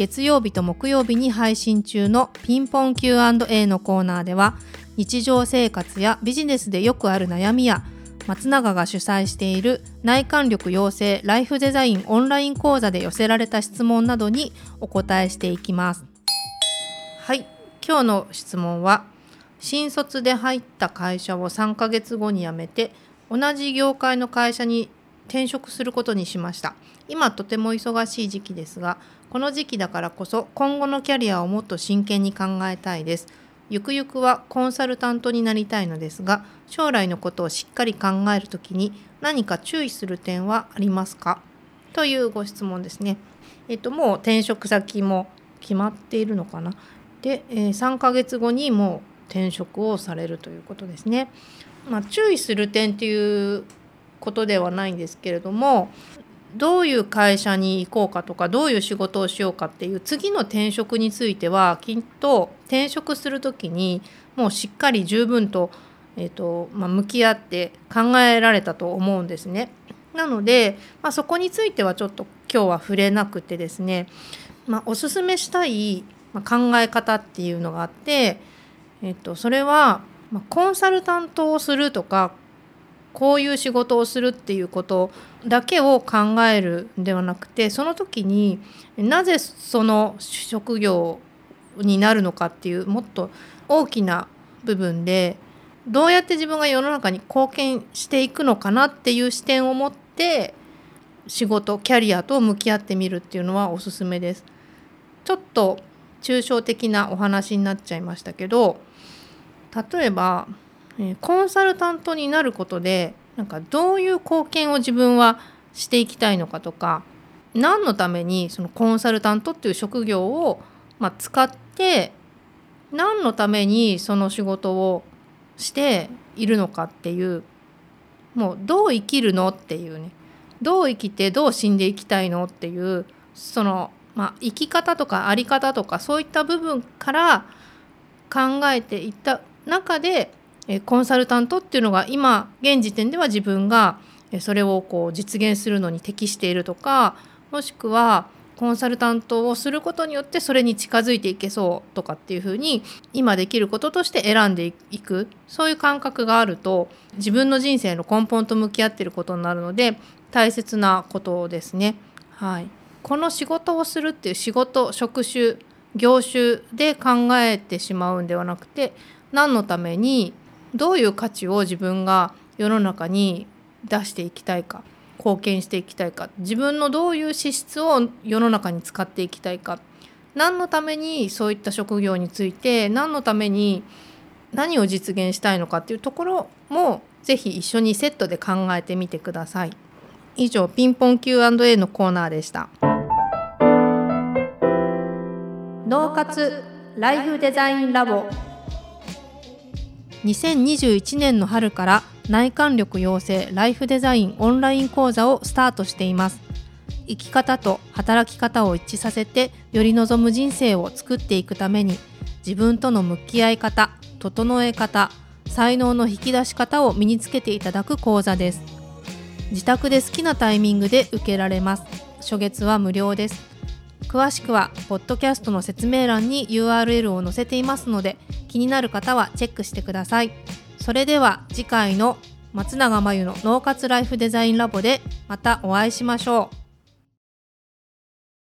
月曜日と木曜日に配信中のピンポン Q&A のコーナーでは日常生活やビジネスでよくある悩みや松永が主催している内観力養成ライフデザインオンライン講座で寄せられた質問などにお答えしていきます。はい。今日の質問は新卒で入った会社を3ヶ月後に辞めて同じ業界の会社に転職することにしました。今とても忙しい時期ですがこの時期だからこそ今後のキャリアをもっと真剣に考えたいですゆくゆくはコンサルタントになりたいのですが将来のことをしっかり考えるときに何か注意する点はありますか？というご質問ですね。えっともう転職先も決まっているのかな？で、えー、3ヶ月後にもう転職をされるということですね。まあ、注意する点っていうことではないんですけれどもどういう会社に行こうかとかどういう仕事をしようかっていう次の転職についてはきっと転職する時にもうしっかり十分と,、えーとまあ、向き合って考えられたと思うんですね。なので、まあ、そこについてはちょっと今日は触れなくてですね、まあ、おすすめしたい考え方っていうのがあって、えっと、それはコンサルタントをするとかこういう仕事をするっていうことだけを考えるんではなくてその時になぜその職業になるのかっていうもっと大きな部分でどうやって自分が世の中に貢献していくのかなっていう視点を持って仕事キャリアと向き合ってみるっていうのはおすすめです。ちょっと抽象的なお話になっちゃいましたけど例えばえコンサルタントになることでなんかどういう貢献を自分はしていきたいのかとか何のためにそのコンサルタントっていう職業を、まあ、使って何のためにその仕事をしているのかっていうもうどう生きるのっていうね。どう生きてどう死んでいきたいのっていうその、まあ、生き方とか在り方とかそういった部分から考えていった中でコンサルタントっていうのが今現時点では自分がそれをこう実現するのに適しているとかもしくはコンサルタントをすることによってそれに近づいていけそうとかっていうふうに今できることとして選んでいくそういう感覚があると自分の人生の根本と向き合ってることになるので大切なことですね。はい、この仕事をするっていう仕事職種業種で考えてしまうんではなくて何のためにどういう価値を自分が世の中に出していきたいか貢献していきたいか自分のどういう資質を世の中に使っていきたいか何のためにそういった職業について何のために何を実現したいのかっていうところもぜひ一緒にセットで考えてみてください。以上ピンポン Q&A のコーナーでした。脳活ライフデザインラボ2021年の春から内観力養成ライフデザインオンライン講座をスタートしています。生き方と働き方を一致させてより望む人生を作っていくために自分との向き合い方整え方才能の引き出し方を身につけていただく講座です。自宅で好きなタイミングで受けられます。初月は無料です。詳しくはポッドキャストの説明欄に URL を載せていますので気になる方はチェックしてください。それでは次回の松永真由の脳活ライフデザインラボでまたお会いしましょう。